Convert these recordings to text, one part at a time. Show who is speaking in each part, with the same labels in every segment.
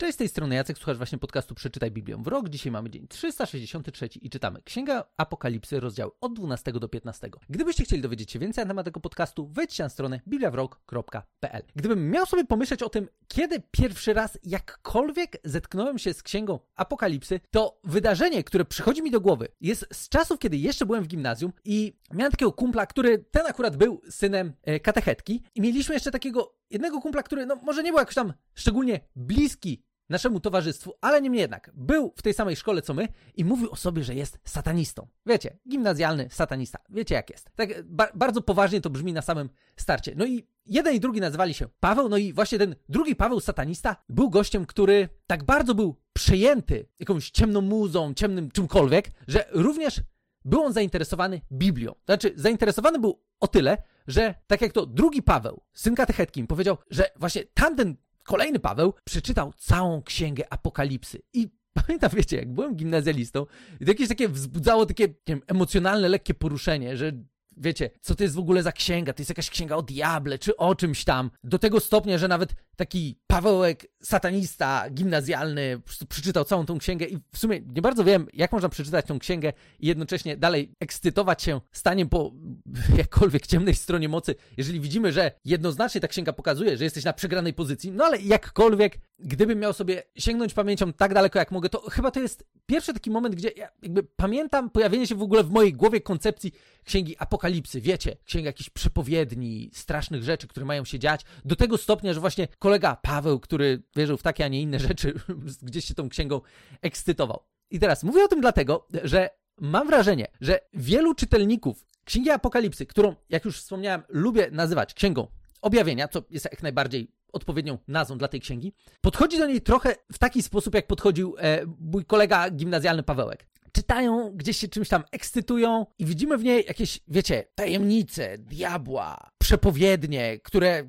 Speaker 1: Cześć, z tej strony Jacek, słuchasz właśnie podcastu Przeczytaj Biblię w rok. Dzisiaj mamy dzień 363 i czytamy Księga Apokalipsy, rozdział od 12 do 15. Gdybyście chcieli dowiedzieć się więcej na temat tego podcastu, wejdźcie na stronę bibliawrok.pl. Gdybym miał sobie pomyśleć o tym, kiedy pierwszy raz jakkolwiek zetknąłem się z Księgą Apokalipsy, to wydarzenie, które przychodzi mi do głowy, jest z czasów, kiedy jeszcze byłem w gimnazjum i miałem takiego kumpla, który ten akurat był synem e, katechetki i mieliśmy jeszcze takiego jednego kumpla, który no może nie był jakoś tam szczególnie bliski naszemu towarzystwu, ale niemniej jednak był w tej samej szkole co my i mówił o sobie, że jest satanistą. Wiecie, gimnazjalny satanista. Wiecie jak jest. Tak ba bardzo poważnie to brzmi na samym starcie. No i jeden i drugi nazywali się Paweł, no i właśnie ten drugi Paweł satanista był gościem, który tak bardzo był przejęty jakąś ciemną muzą, ciemnym czymkolwiek, że również był on zainteresowany Biblią. Znaczy, zainteresowany był o tyle, że tak jak to drugi Paweł, syn katechetki, powiedział, że właśnie tamten kolejny Paweł przeczytał całą księgę Apokalipsy. I pamiętam, wiecie, jak byłem gimnazjalistą, i to jakieś takie wzbudzało takie wiem, emocjonalne, lekkie poruszenie, że wiecie, co to jest w ogóle za księga? To jest jakaś księga o diable, czy o czymś tam. Do tego stopnia, że nawet taki Pawełek, satanista gimnazjalny, przeczytał całą tą księgę i w sumie nie bardzo wiem, jak można przeczytać tą księgę i jednocześnie dalej ekscytować się staniem po jakkolwiek ciemnej stronie mocy, jeżeli widzimy, że jednoznacznie ta księga pokazuje, że jesteś na przegranej pozycji, no ale jakkolwiek, gdybym miał sobie sięgnąć pamięcią tak daleko jak mogę, to chyba to jest pierwszy taki moment, gdzie ja jakby pamiętam pojawienie się w ogóle w mojej głowie koncepcji księgi Apokalipsy, wiecie, księga jakichś przepowiedni, strasznych rzeczy, które mają się dziać, do tego stopnia, że właśnie kolega Paweł, który wierzył w takie, a nie inne rzeczy, gdzieś się tą księgą ekscytował. I teraz mówię o tym dlatego, że mam wrażenie, że wielu czytelników Księgi Apokalipsy, którą, jak już wspomniałem, lubię nazywać Księgą Objawienia, co jest jak najbardziej odpowiednią nazwą dla tej księgi, podchodzi do niej trochę w taki sposób, jak podchodził e, mój kolega gimnazjalny Pawełek czytają, gdzieś się czymś tam ekscytują i widzimy w niej jakieś, wiecie, tajemnice, diabła, przepowiednie, które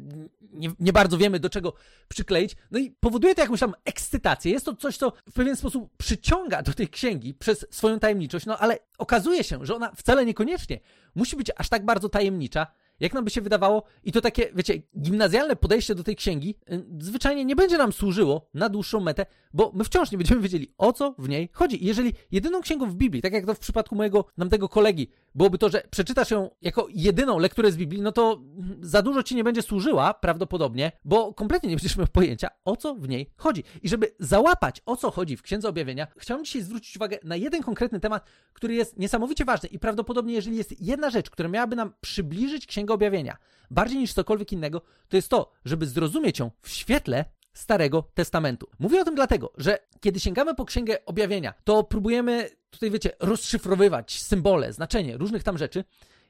Speaker 1: nie, nie, bardzo wiemy do czego przykleić. No i powoduje to jakąś tam ekscytację. Jest to coś, co w pewien sposób przyciąga do tej księgi przez swoją tajemniczość, no ale okazuje się, że ona wcale niekoniecznie musi być aż tak bardzo tajemnicza, jak nam by się wydawało, i to takie, wiecie, gimnazjalne podejście do tej księgi y, zwyczajnie nie będzie nam służyło na dłuższą metę, bo my wciąż nie będziemy wiedzieli, o co w niej chodzi. I jeżeli jedyną księgą w Biblii, tak jak to w przypadku mojego namtego kolegi, byłoby to, że przeczytasz ją jako jedyną lekturę z Biblii, no to za dużo ci nie będzie służyła, prawdopodobnie, bo kompletnie nie będziesz miał pojęcia, o co w niej chodzi. I żeby załapać, o co chodzi w Księdze Objawienia, chciałbym dzisiaj zwrócić uwagę na jeden konkretny temat, który jest niesamowicie ważny i prawdopodobnie, jeżeli jest jedna rzecz, która miałaby nam przybliżyć Księgę Objawienia, bardziej niż cokolwiek innego, to jest to, żeby zrozumieć ją w świetle Starego Testamentu. Mówię o tym dlatego, że kiedy sięgamy po Księgę Objawienia, to próbujemy tutaj, wiecie, rozszyfrowywać symbole, znaczenie różnych tam rzeczy,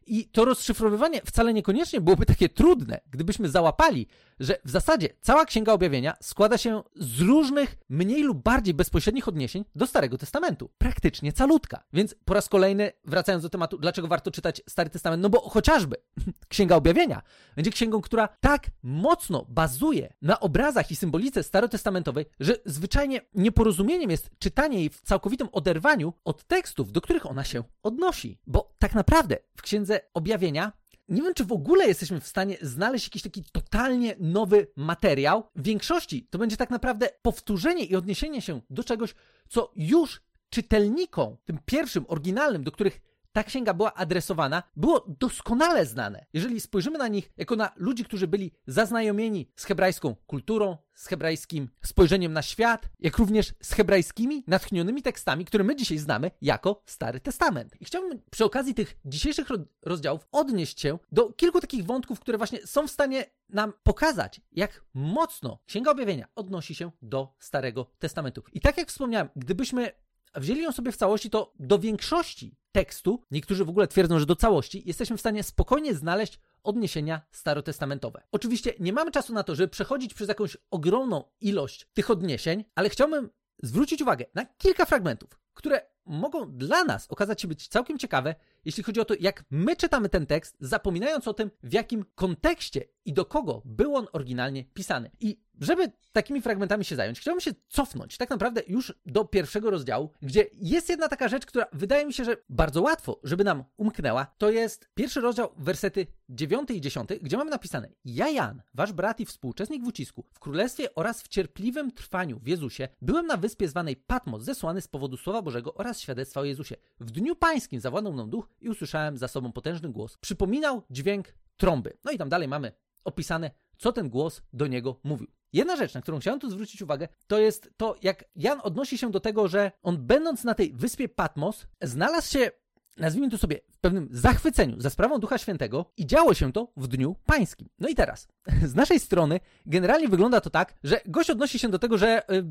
Speaker 1: i to rozszyfrowywanie wcale niekoniecznie byłoby takie trudne, gdybyśmy załapali, że w zasadzie cała Księga Objawienia składa się z różnych, mniej lub bardziej bezpośrednich odniesień do Starego Testamentu. Praktycznie calutka. Więc po raz kolejny, wracając do tematu, dlaczego warto czytać Stary Testament? No bo chociażby Księga Objawienia będzie księgą, która tak mocno bazuje na obrazach i symbolice starotestamentowej, że zwyczajnie nieporozumieniem jest czytanie jej w całkowitym oderwaniu od tekstów, do których ona się odnosi. Bo tak naprawdę w Księdze Objawienia nie wiem, czy w ogóle jesteśmy w stanie znaleźć jakiś taki totalnie nowy materiał. W większości to będzie tak naprawdę powtórzenie i odniesienie się do czegoś, co już czytelnikom, tym pierwszym, oryginalnym, do których ta księga była adresowana, było doskonale znane. Jeżeli spojrzymy na nich jako na ludzi, którzy byli zaznajomieni z hebrajską kulturą, z hebrajskim spojrzeniem na świat, jak również z hebrajskimi natchnionymi tekstami, które my dzisiaj znamy jako Stary Testament. I chciałbym przy okazji tych dzisiejszych rozdziałów odnieść się do kilku takich wątków, które właśnie są w stanie nam pokazać, jak mocno Księga Objawienia odnosi się do Starego Testamentu. I tak jak wspomniałem, gdybyśmy wzięli ją sobie w całości, to do większości tekstu, niektórzy w ogóle twierdzą, że do całości, jesteśmy w stanie spokojnie znaleźć odniesienia starotestamentowe. Oczywiście nie mamy czasu na to, żeby przechodzić przez jakąś ogromną ilość tych odniesień, ale chciałbym zwrócić uwagę na kilka fragmentów, które mogą dla nas okazać się być całkiem ciekawe, jeśli chodzi o to, jak my czytamy ten tekst, zapominając o tym, w jakim kontekście i do kogo był on oryginalnie pisany. I żeby takimi fragmentami się zająć, chciałbym się cofnąć tak naprawdę już do pierwszego rozdziału, gdzie jest jedna taka rzecz, która wydaje mi się, że bardzo łatwo, żeby nam umknęła. To jest pierwszy rozdział, wersety 9 i 10, gdzie mamy napisane: Ja, Jan, wasz brat i współuczestnik w ucisku, w królestwie oraz w cierpliwym trwaniu w Jezusie, byłem na wyspie zwanej Patmos, zesłany z powodu Słowa Bożego oraz świadectwa o Jezusie. W dniu pańskim zawładnął mną duch i usłyszałem za sobą potężny głos. Przypominał dźwięk trąby. No i tam dalej mamy opisane, co ten głos do niego mówił. Jedna rzecz, na którą chciałem tu zwrócić uwagę, to jest to, jak Jan odnosi się do tego, że on będąc na tej wyspie Patmos, znalazł się, nazwijmy to sobie, w pewnym zachwyceniu za sprawą Ducha Świętego i działo się to w Dniu Pańskim. No i teraz, z naszej strony generalnie wygląda to tak, że gość odnosi się do tego, że y,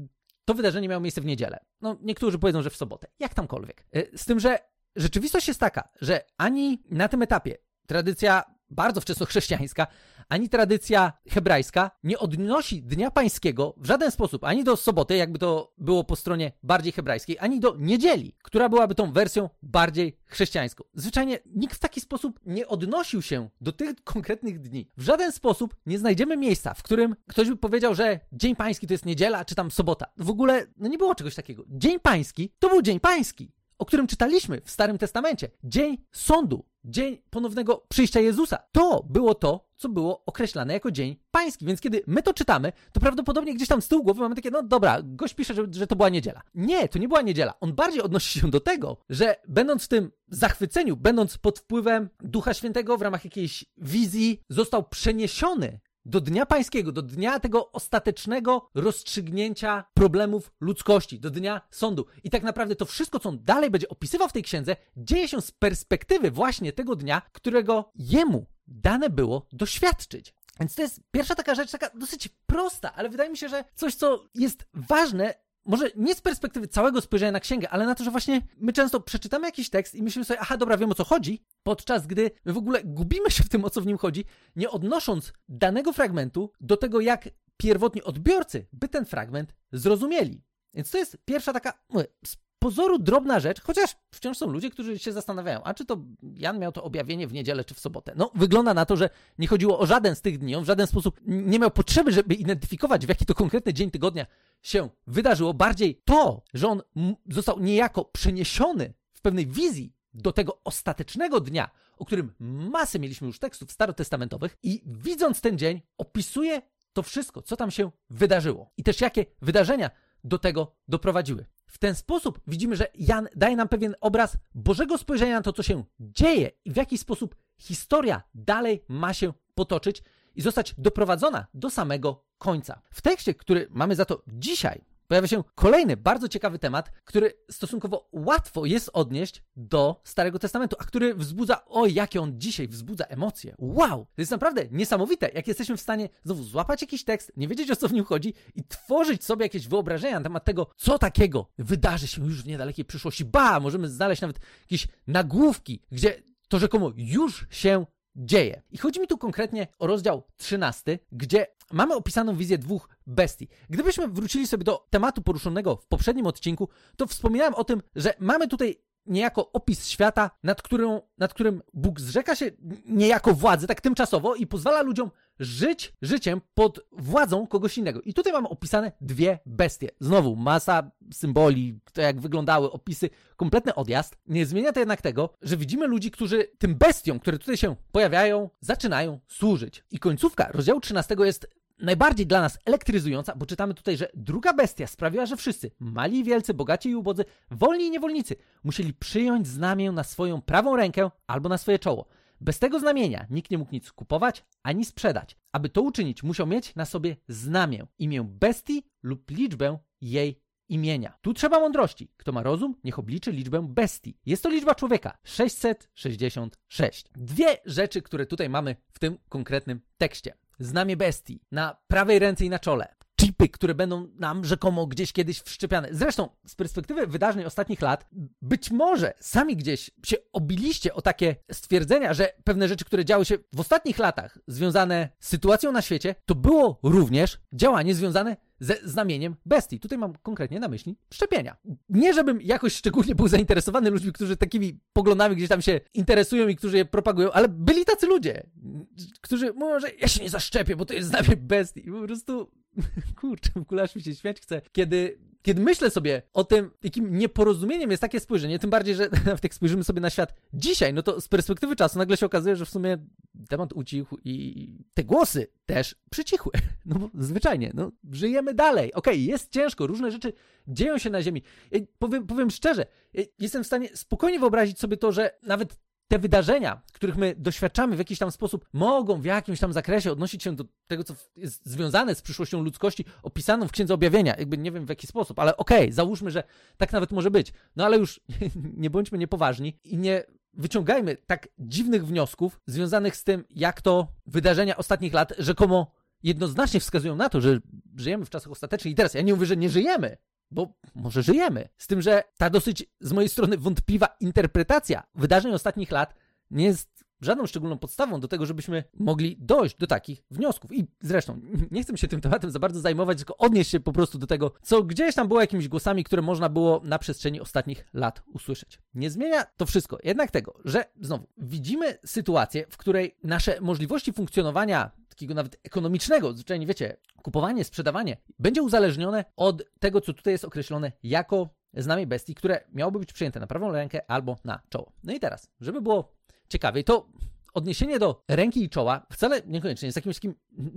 Speaker 1: to wydarzenie miało miejsce w niedzielę. No, niektórzy powiedzą, że w sobotę. Jak tamkolwiek. Y, z tym, że rzeczywistość jest taka, że ani na tym etapie tradycja bardzo wczesnochrześcijańska, ani tradycja hebrajska nie odnosi Dnia Pańskiego w żaden sposób ani do soboty, jakby to było po stronie bardziej hebrajskiej, ani do niedzieli, która byłaby tą wersją bardziej chrześcijańską. Zwyczajnie nikt w taki sposób nie odnosił się do tych konkretnych dni. W żaden sposób nie znajdziemy miejsca, w którym ktoś by powiedział, że Dzień Pański to jest niedziela, czy tam sobota. W ogóle no nie było czegoś takiego. Dzień Pański to był Dzień Pański o którym czytaliśmy w Starym Testamencie. Dzień sądu, dzień ponownego przyjścia Jezusa. To było to, co było określane jako dzień pański. Więc kiedy my to czytamy, to prawdopodobnie gdzieś tam z tyłu głowy mamy takie, no dobra, gość pisze, że, że to była niedziela. Nie, to nie była niedziela. On bardziej odnosi się do tego, że będąc w tym zachwyceniu, będąc pod wpływem Ducha Świętego w ramach jakiejś wizji, został przeniesiony do Dnia Pańskiego, do dnia tego ostatecznego rozstrzygnięcia problemów ludzkości, do dnia sądu. I tak naprawdę to wszystko, co on dalej będzie opisywał w tej księdze, dzieje się z perspektywy właśnie tego dnia, którego jemu dane było doświadczyć. Więc to jest pierwsza taka rzecz, taka dosyć prosta, ale wydaje mi się, że coś, co jest ważne może nie z perspektywy całego spojrzenia na księgę, ale na to, że właśnie my często przeczytamy jakiś tekst i myślimy sobie, aha, dobra, wiem o co chodzi, podczas gdy my w ogóle gubimy się w tym, o co w nim chodzi, nie odnosząc danego fragmentu do tego, jak pierwotni odbiorcy by ten fragment zrozumieli. Więc to jest pierwsza taka, pozoru drobna rzecz, chociaż wciąż są ludzie, którzy się zastanawiają, a czy to Jan miał to objawienie w niedzielę czy w sobotę. No, wygląda na to, że nie chodziło o żaden z tych dni, on w żaden sposób nie miał potrzeby, żeby identyfikować, w jaki to konkretny dzień tygodnia się wydarzyło. Bardziej to, że on został niejako przeniesiony w pewnej wizji do tego ostatecznego dnia, o którym masę mieliśmy już tekstów starotestamentowych i widząc ten dzień, opisuje to wszystko, co tam się wydarzyło i też jakie wydarzenia do tego doprowadziły. W ten sposób widzimy, że Jan daje nam pewien obraz Bożego spojrzenia na to, co się dzieje i w jaki sposób historia dalej ma się potoczyć i zostać doprowadzona do samego końca. W tekście, który mamy za to dzisiaj, pojawia się kolejny bardzo ciekawy temat, który stosunkowo łatwo jest odnieść do Starego Testamentu, a który wzbudza, o jakie on dzisiaj wzbudza emocje. Wow! To jest naprawdę niesamowite, jak jesteśmy w stanie znowu złapać jakiś tekst, nie wiedzieć o co w nim chodzi i tworzyć sobie jakieś wyobrażenia na temat tego, co takiego wydarzy się już w niedalekiej przyszłości. Ba! Możemy znaleźć nawet jakieś nagłówki, gdzie to rzekomo już się dzieje. I chodzi mi tu konkretnie o rozdział 13, gdzie mamy opisaną wizję dwóch bestii. Gdybyśmy wrócili sobie do tematu poruszonego w poprzednim odcinku, to wspominałem o tym, że mamy tutaj niejako opis świata, nad, którą, nad którym Bóg zrzeka się niejako władzy, tak tymczasowo i pozwala ludziom żyć życiem pod władzą kogoś innego. I tutaj mamy opisane dwie bestie. Znowu masa symboli, to jak wyglądały, opisy, kompletny odjazd. Nie zmienia to jednak tego, że widzimy ludzi, którzy tym bestiom, które tutaj się pojawiają, zaczynają służyć. I końcówka rozdziału 13 jest najbardziej dla nas elektryzująca, bo czytamy tutaj, że druga bestia sprawiła, że wszyscy, mali i wielcy, bogaci i ubodzy, wolni i niewolnicy, musieli przyjąć znamię na swoją prawą rękę albo na swoje czoło. Bez tego znamienia nikt nie mógł nic kupować ani sprzedać. Aby to uczynić, musiał mieć na sobie znamię, imię bestii lub liczbę jej imienia. Tu trzeba mądrości. Kto ma rozum, niech obliczy liczbę bestii. Jest to liczba człowieka 666. Dwie rzeczy, które tutaj mamy w tym konkretnym tekście znamie bestii na prawej ręce i na czole. Chipy, które będą nam rzekomo gdzieś kiedyś wszczepiane. Zresztą, z perspektywy wydarzeń ostatnich lat, być może sami gdzieś się obiliście o takie stwierdzenia, że pewne rzeczy, które działy się w ostatnich latach, związane z sytuacją na świecie, to było również działanie związane ze znamieniem bestii. Tutaj mam konkretnie na myśli szczepienia. Nie, żebym jakoś szczególnie był zainteresowany ludźmi, którzy takimi poglądami gdzieś tam się interesują i którzy je propagują, ale byli tacy ludzie, którzy mówią, że ja się nie zaszczepię, bo to jest znamię bestii. Po prostu kurczę, w aż mi się śmiać chce, kiedy kiedy myślę sobie o tym, jakim nieporozumieniem jest takie spojrzenie, tym bardziej, że nawet jak spojrzymy sobie na świat dzisiaj, no to z perspektywy czasu nagle się okazuje, że w sumie temat ucichł i te głosy też przycichły. No bo zwyczajnie, no żyjemy dalej. Okej, okay, jest ciężko, różne rzeczy dzieją się na ziemi. Powiem, powiem szczerze, jestem w stanie spokojnie wyobrazić sobie to, że nawet te wydarzenia, których my doświadczamy w jakiś tam sposób, mogą w jakimś tam zakresie odnosić się do tego, co jest związane z przyszłością ludzkości, opisaną w Księdze Objawienia. Jakby nie wiem w jaki sposób, ale okej, okay, załóżmy, że tak nawet może być. No ale już nie bądźmy niepoważni i nie wyciągajmy tak dziwnych wniosków związanych z tym, jak to wydarzenia ostatnich lat rzekomo jednoznacznie wskazują na to, że żyjemy w czasach ostatecznych. I teraz ja nie mówię, że nie żyjemy, bo może żyjemy. Z tym, że ta dosyć z mojej strony wątpliwa interpretacja wydarzeń ostatnich lat nie jest żadną szczególną podstawą do tego, żebyśmy mogli dojść do takich wniosków. I zresztą nie chcę się tym tematem za bardzo zajmować, tylko odnieść się po prostu do tego, co gdzieś tam było jakimiś głosami, które można było na przestrzeni ostatnich lat usłyszeć. Nie zmienia to wszystko jednak tego, że znowu widzimy sytuację, w której nasze możliwości funkcjonowania takiego nawet ekonomicznego, zwyczajnie wiecie, kupowanie, sprzedawanie, będzie uzależnione od tego, co tutaj jest określone jako znamie bestii, które miałoby być przyjęte na prawą rękę albo na czoło. No i teraz, żeby było ciekawiej, to odniesienie do ręki i czoła wcale niekoniecznie jest jakimś takim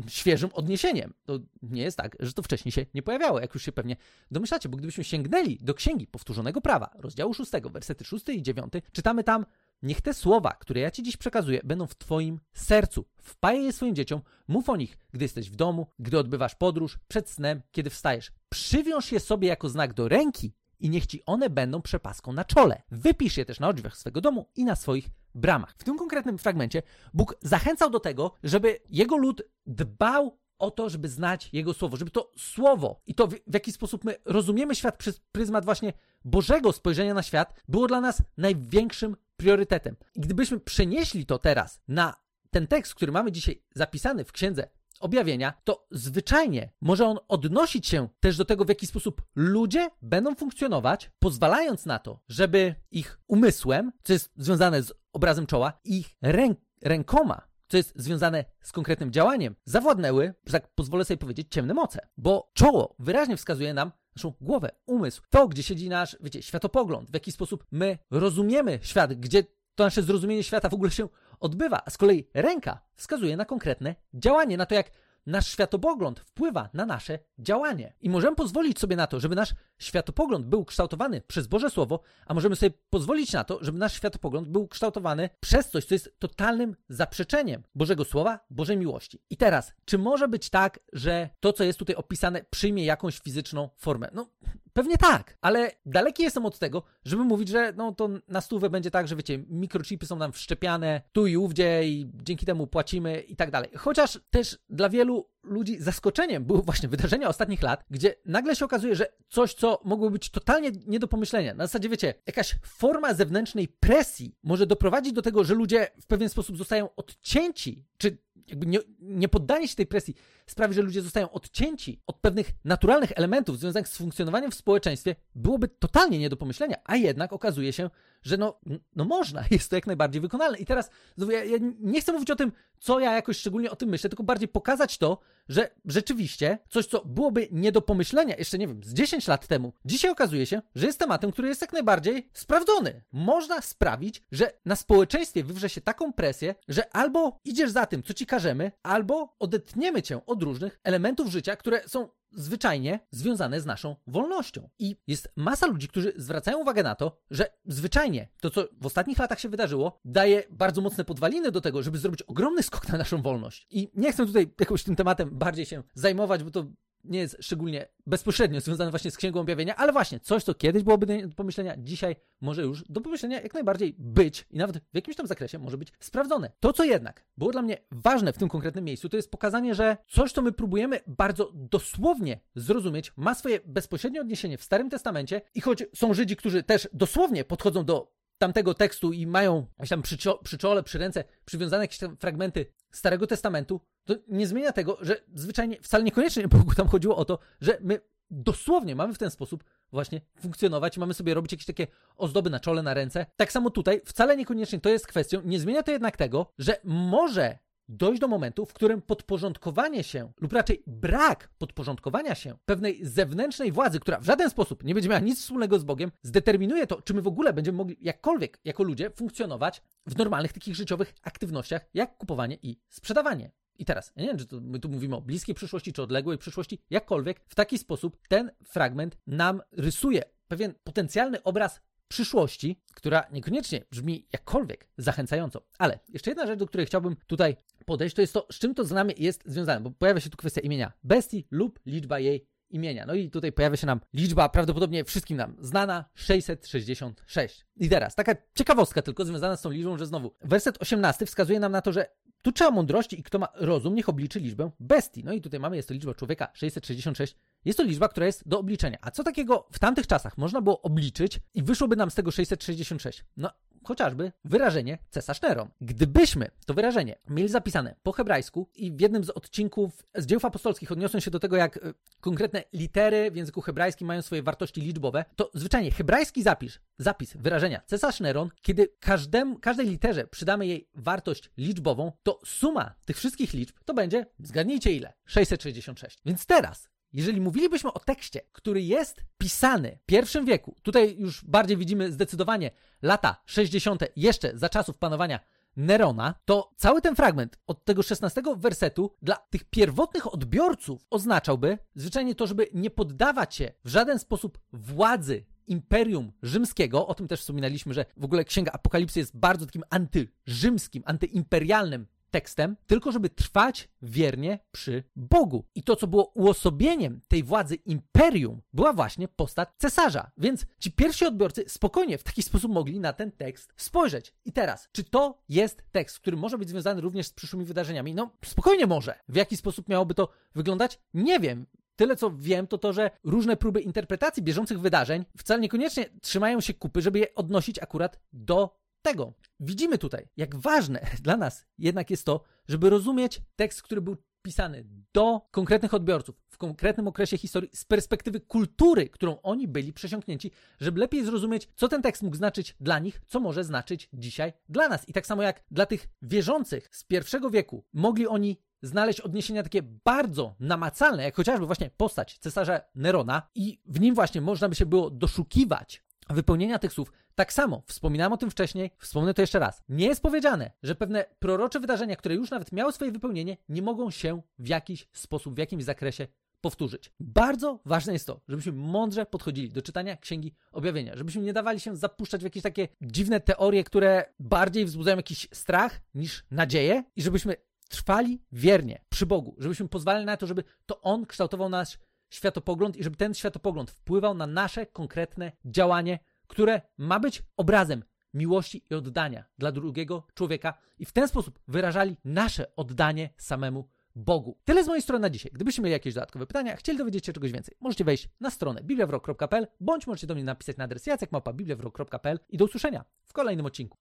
Speaker 1: świeżym odniesieniem. To nie jest tak, że to wcześniej się nie pojawiało, jak już się pewnie domyślacie, bo gdybyśmy sięgnęli do Księgi Powtórzonego Prawa, rozdziału 6, wersety 6 i 9, czytamy tam Niech te słowa, które ja Ci dziś przekazuję, będą w Twoim sercu. Wpajaj je swoim dzieciom, mów o nich, gdy jesteś w domu, gdy odbywasz podróż, przed snem, kiedy wstajesz. Przywiąż je sobie jako znak do ręki i niech Ci one będą przepaską na czole. Wypisz je też na drzwiach swego domu i na swoich bramach. W tym konkretnym fragmencie Bóg zachęcał do tego, żeby Jego lud dbał o to, żeby znać Jego słowo, żeby to słowo i to w, w jaki sposób my rozumiemy świat przez pryzmat właśnie Bożego spojrzenia na świat, było dla nas największym priorytetem. I gdybyśmy przenieśli to teraz na ten tekst, który mamy dzisiaj zapisany w księdze objawienia, to zwyczajnie może on odnosić się też do tego, w jaki sposób ludzie będą funkcjonować, pozwalając na to, żeby ich umysłem, co jest związane z obrazem czoła, ich ręk rękoma, co jest związane z konkretnym działaniem, zawładnęły, że tak pozwolę sobie powiedzieć, ciemne moce. Bo czoło wyraźnie wskazuje nam naszą głowę, umysł, to, gdzie siedzi nasz, wiecie, światopogląd, w jaki sposób my rozumiemy świat, gdzie to nasze zrozumienie świata w ogóle się odbywa, a z kolei ręka wskazuje na konkretne działanie, na to, jak nasz światopogląd wpływa na nasze działanie. I możemy pozwolić sobie na to, żeby nasz światopogląd był kształtowany przez Boże Słowo, a możemy sobie pozwolić na to, żeby nasz światopogląd był kształtowany przez coś, co jest totalnym zaprzeczeniem Bożego Słowa, Bożej miłości. I teraz, czy może być tak, że to, co jest tutaj opisane, przyjmie jakąś fizyczną formę? No, Pewnie tak, ale daleki jestem od tego, żeby mówić, że no to na stówę będzie tak, że wiecie, mikrochipy są nam wszczepiane tu i ówdzie i dzięki temu płacimy i tak dalej. Chociaż też dla wielu ludzi zaskoczeniem były właśnie wydarzenia ostatnich lat, gdzie nagle się okazuje, że coś, co mogło być totalnie nie do pomyślenia, na zasadzie wiecie, jakaś forma zewnętrznej presji może doprowadzić do tego, że ludzie w pewien sposób zostają odcięci, czy jakby nie, nie poddanie się tej presji sprawi, że ludzie zostają odcięci od pewnych naturalnych elementów związanych z funkcjonowaniem w społeczeństwie, byłoby totalnie nie do pomyślenia, a jednak okazuje się, że no, no można, jest to jak najbardziej wykonalne. I teraz znowu, ja, ja nie chcę mówić o tym, co ja jakoś szczególnie o tym myślę, tylko bardziej pokazać to, że rzeczywiście coś, co byłoby nie do pomyślenia jeszcze, nie wiem, z 10 lat temu, dzisiaj okazuje się, że jest tematem, który jest jak najbardziej sprawdzony. Można sprawić, że na społeczeństwie wywrze się taką presję, że albo idziesz za tym, co ci każemy, albo odetniemy cię od różnych elementów życia, które są zwyczajnie związane z naszą wolnością. I jest masa ludzi, którzy zwracają uwagę na to, że zwyczajnie to, co w ostatnich latach się wydarzyło, daje bardzo mocne podwaliny do tego, żeby zrobić ogromny skok na naszą wolność. I nie chcę tutaj jakoś tym tematem bardziej się zajmować, bo to nie jest szczególnie bezpośrednio związane właśnie z Księgą Objawienia, ale właśnie coś, co kiedyś byłoby do pomyślenia, dzisiaj może już do pomyślenia jak najbardziej być i nawet w jakimś tam zakresie może być sprawdzone. To, co jednak było dla mnie ważne w tym konkretnym miejscu, to jest pokazanie, że coś, co my próbujemy bardzo dosłownie zrozumieć, ma swoje bezpośrednie odniesienie w Starym Testamencie i choć są Żydzi, którzy też dosłownie podchodzą do tamtego tekstu i mają tam przy, przy czole, przy ręce przywiązane jakieś tam fragmenty Starego Testamentu, to nie zmienia tego, że zwyczajnie wcale niekoniecznie tam chodziło o to, że my dosłownie mamy w ten sposób właśnie funkcjonować, mamy sobie robić jakieś takie ozdoby na czole, na ręce. Tak samo tutaj, wcale niekoniecznie to jest kwestią, nie zmienia to jednak tego, że może dojść do momentu, w którym podporządkowanie się, lub raczej brak podporządkowania się pewnej zewnętrznej władzy, która w żaden sposób nie będzie miała nic wspólnego z Bogiem, zdeterminuje to, czy my w ogóle będziemy mogli jakkolwiek jako ludzie funkcjonować w normalnych takich życiowych aktywnościach, jak kupowanie i sprzedawanie. I teraz, ja nie wiem, czy to my tu mówimy o bliskiej przyszłości, czy odległej przyszłości, jakkolwiek, w taki sposób ten fragment nam rysuje pewien potencjalny obraz przyszłości, która niekoniecznie brzmi jakkolwiek zachęcająco. Ale jeszcze jedna rzecz, do której chciałbym tutaj podejść, to jest to, z czym to z nami jest związane, bo pojawia się tu kwestia imienia bestii lub liczba jej imienia. No i tutaj pojawia się nam liczba prawdopodobnie wszystkim nam znana 666. I teraz taka ciekawostka tylko związana z tą liczbą, że znowu werset 18 wskazuje nam na to, że tu trzeba mądrości i kto ma rozum, niech obliczy liczbę bestii. No i tutaj mamy, jest to liczba człowieka 666. Jest to liczba, która jest do obliczenia. A co takiego w tamtych czasach można było obliczyć i wyszłoby nam z tego 666? No, chociażby wyrażenie cesarz Neron. Gdybyśmy to wyrażenie mieli zapisane po hebrajsku i w jednym z odcinków z dzieł apostolskich odniosłem się do tego, jak y, konkretne litery w języku hebrajskim mają swoje wartości liczbowe, to zwyczajnie hebrajski zapis, zapis wyrażenia cesarz Neron, kiedy każdemu, każdej literze przydamy jej wartość liczbową, to suma tych wszystkich liczb to będzie, zgadnijcie ile, 666. Więc teraz jeżeli mówilibyśmy o tekście, który jest pisany w pierwszym wieku, tutaj już bardziej widzimy zdecydowanie lata 60. jeszcze za czasów panowania Nerona, to cały ten fragment od tego 16 wersetu dla tych pierwotnych odbiorców oznaczałby zwyczajnie to, żeby nie poddawać się w żaden sposób władzy Imperium Rzymskiego, o tym też wspominaliśmy, że w ogóle Księga Apokalipsy jest bardzo takim antyrzymskim, antyimperialnym tekstem, tylko żeby trwać wiernie przy Bogu. I to, co było uosobieniem tej władzy imperium, była właśnie postać cesarza. Więc ci pierwsi odbiorcy spokojnie w taki sposób mogli na ten tekst spojrzeć. I teraz, czy to jest tekst, który może być związany również z przyszłymi wydarzeniami? No, spokojnie może. W jaki sposób miałoby to wyglądać? Nie wiem. Tyle co wiem, to to, że różne próby interpretacji bieżących wydarzeń wcale niekoniecznie trzymają się kupy, żeby je odnosić akurat do tego. Widzimy tutaj, jak ważne dla nas jednak jest to, żeby rozumieć tekst, który był pisany do konkretnych odbiorców w konkretnym okresie historii z perspektywy kultury, którą oni byli przesiąknięci, żeby lepiej zrozumieć, co ten tekst mógł znaczyć dla nich, co może znaczyć dzisiaj dla nas. I tak samo jak dla tych wierzących z pierwszego wieku mogli oni znaleźć odniesienia takie bardzo namacalne, jak chociażby właśnie postać cesarza Nerona i w nim właśnie można by się było doszukiwać wypełnienia tych słów. Tak samo, wspominałem o tym wcześniej, wspomnę to jeszcze raz. Nie jest powiedziane, że pewne prorocze wydarzenia, które już nawet miały swoje wypełnienie, nie mogą się w jakiś sposób, w jakimś zakresie powtórzyć. Bardzo ważne jest to, żebyśmy mądrze podchodzili do czytania Księgi Objawienia, żebyśmy nie dawali się zapuszczać w jakieś takie dziwne teorie, które bardziej wzbudzają jakiś strach niż nadzieję i żebyśmy trwali wiernie przy Bogu, żebyśmy pozwalali na to, żeby to On kształtował nasz światopogląd i żeby ten światopogląd wpływał na nasze konkretne działanie, które ma być obrazem miłości i oddania dla drugiego człowieka i w ten sposób wyrażali nasze oddanie samemu Bogu. Tyle z mojej strony na dzisiaj. Gdybyście mieli jakieś dodatkowe pytania, chcieli dowiedzieć się czegoś więcej, możecie wejść na stronę bibliawrok.pl bądź możecie do mnie napisać na adres jacekmałpa.bibliawrok.pl i do usłyszenia w kolejnym odcinku.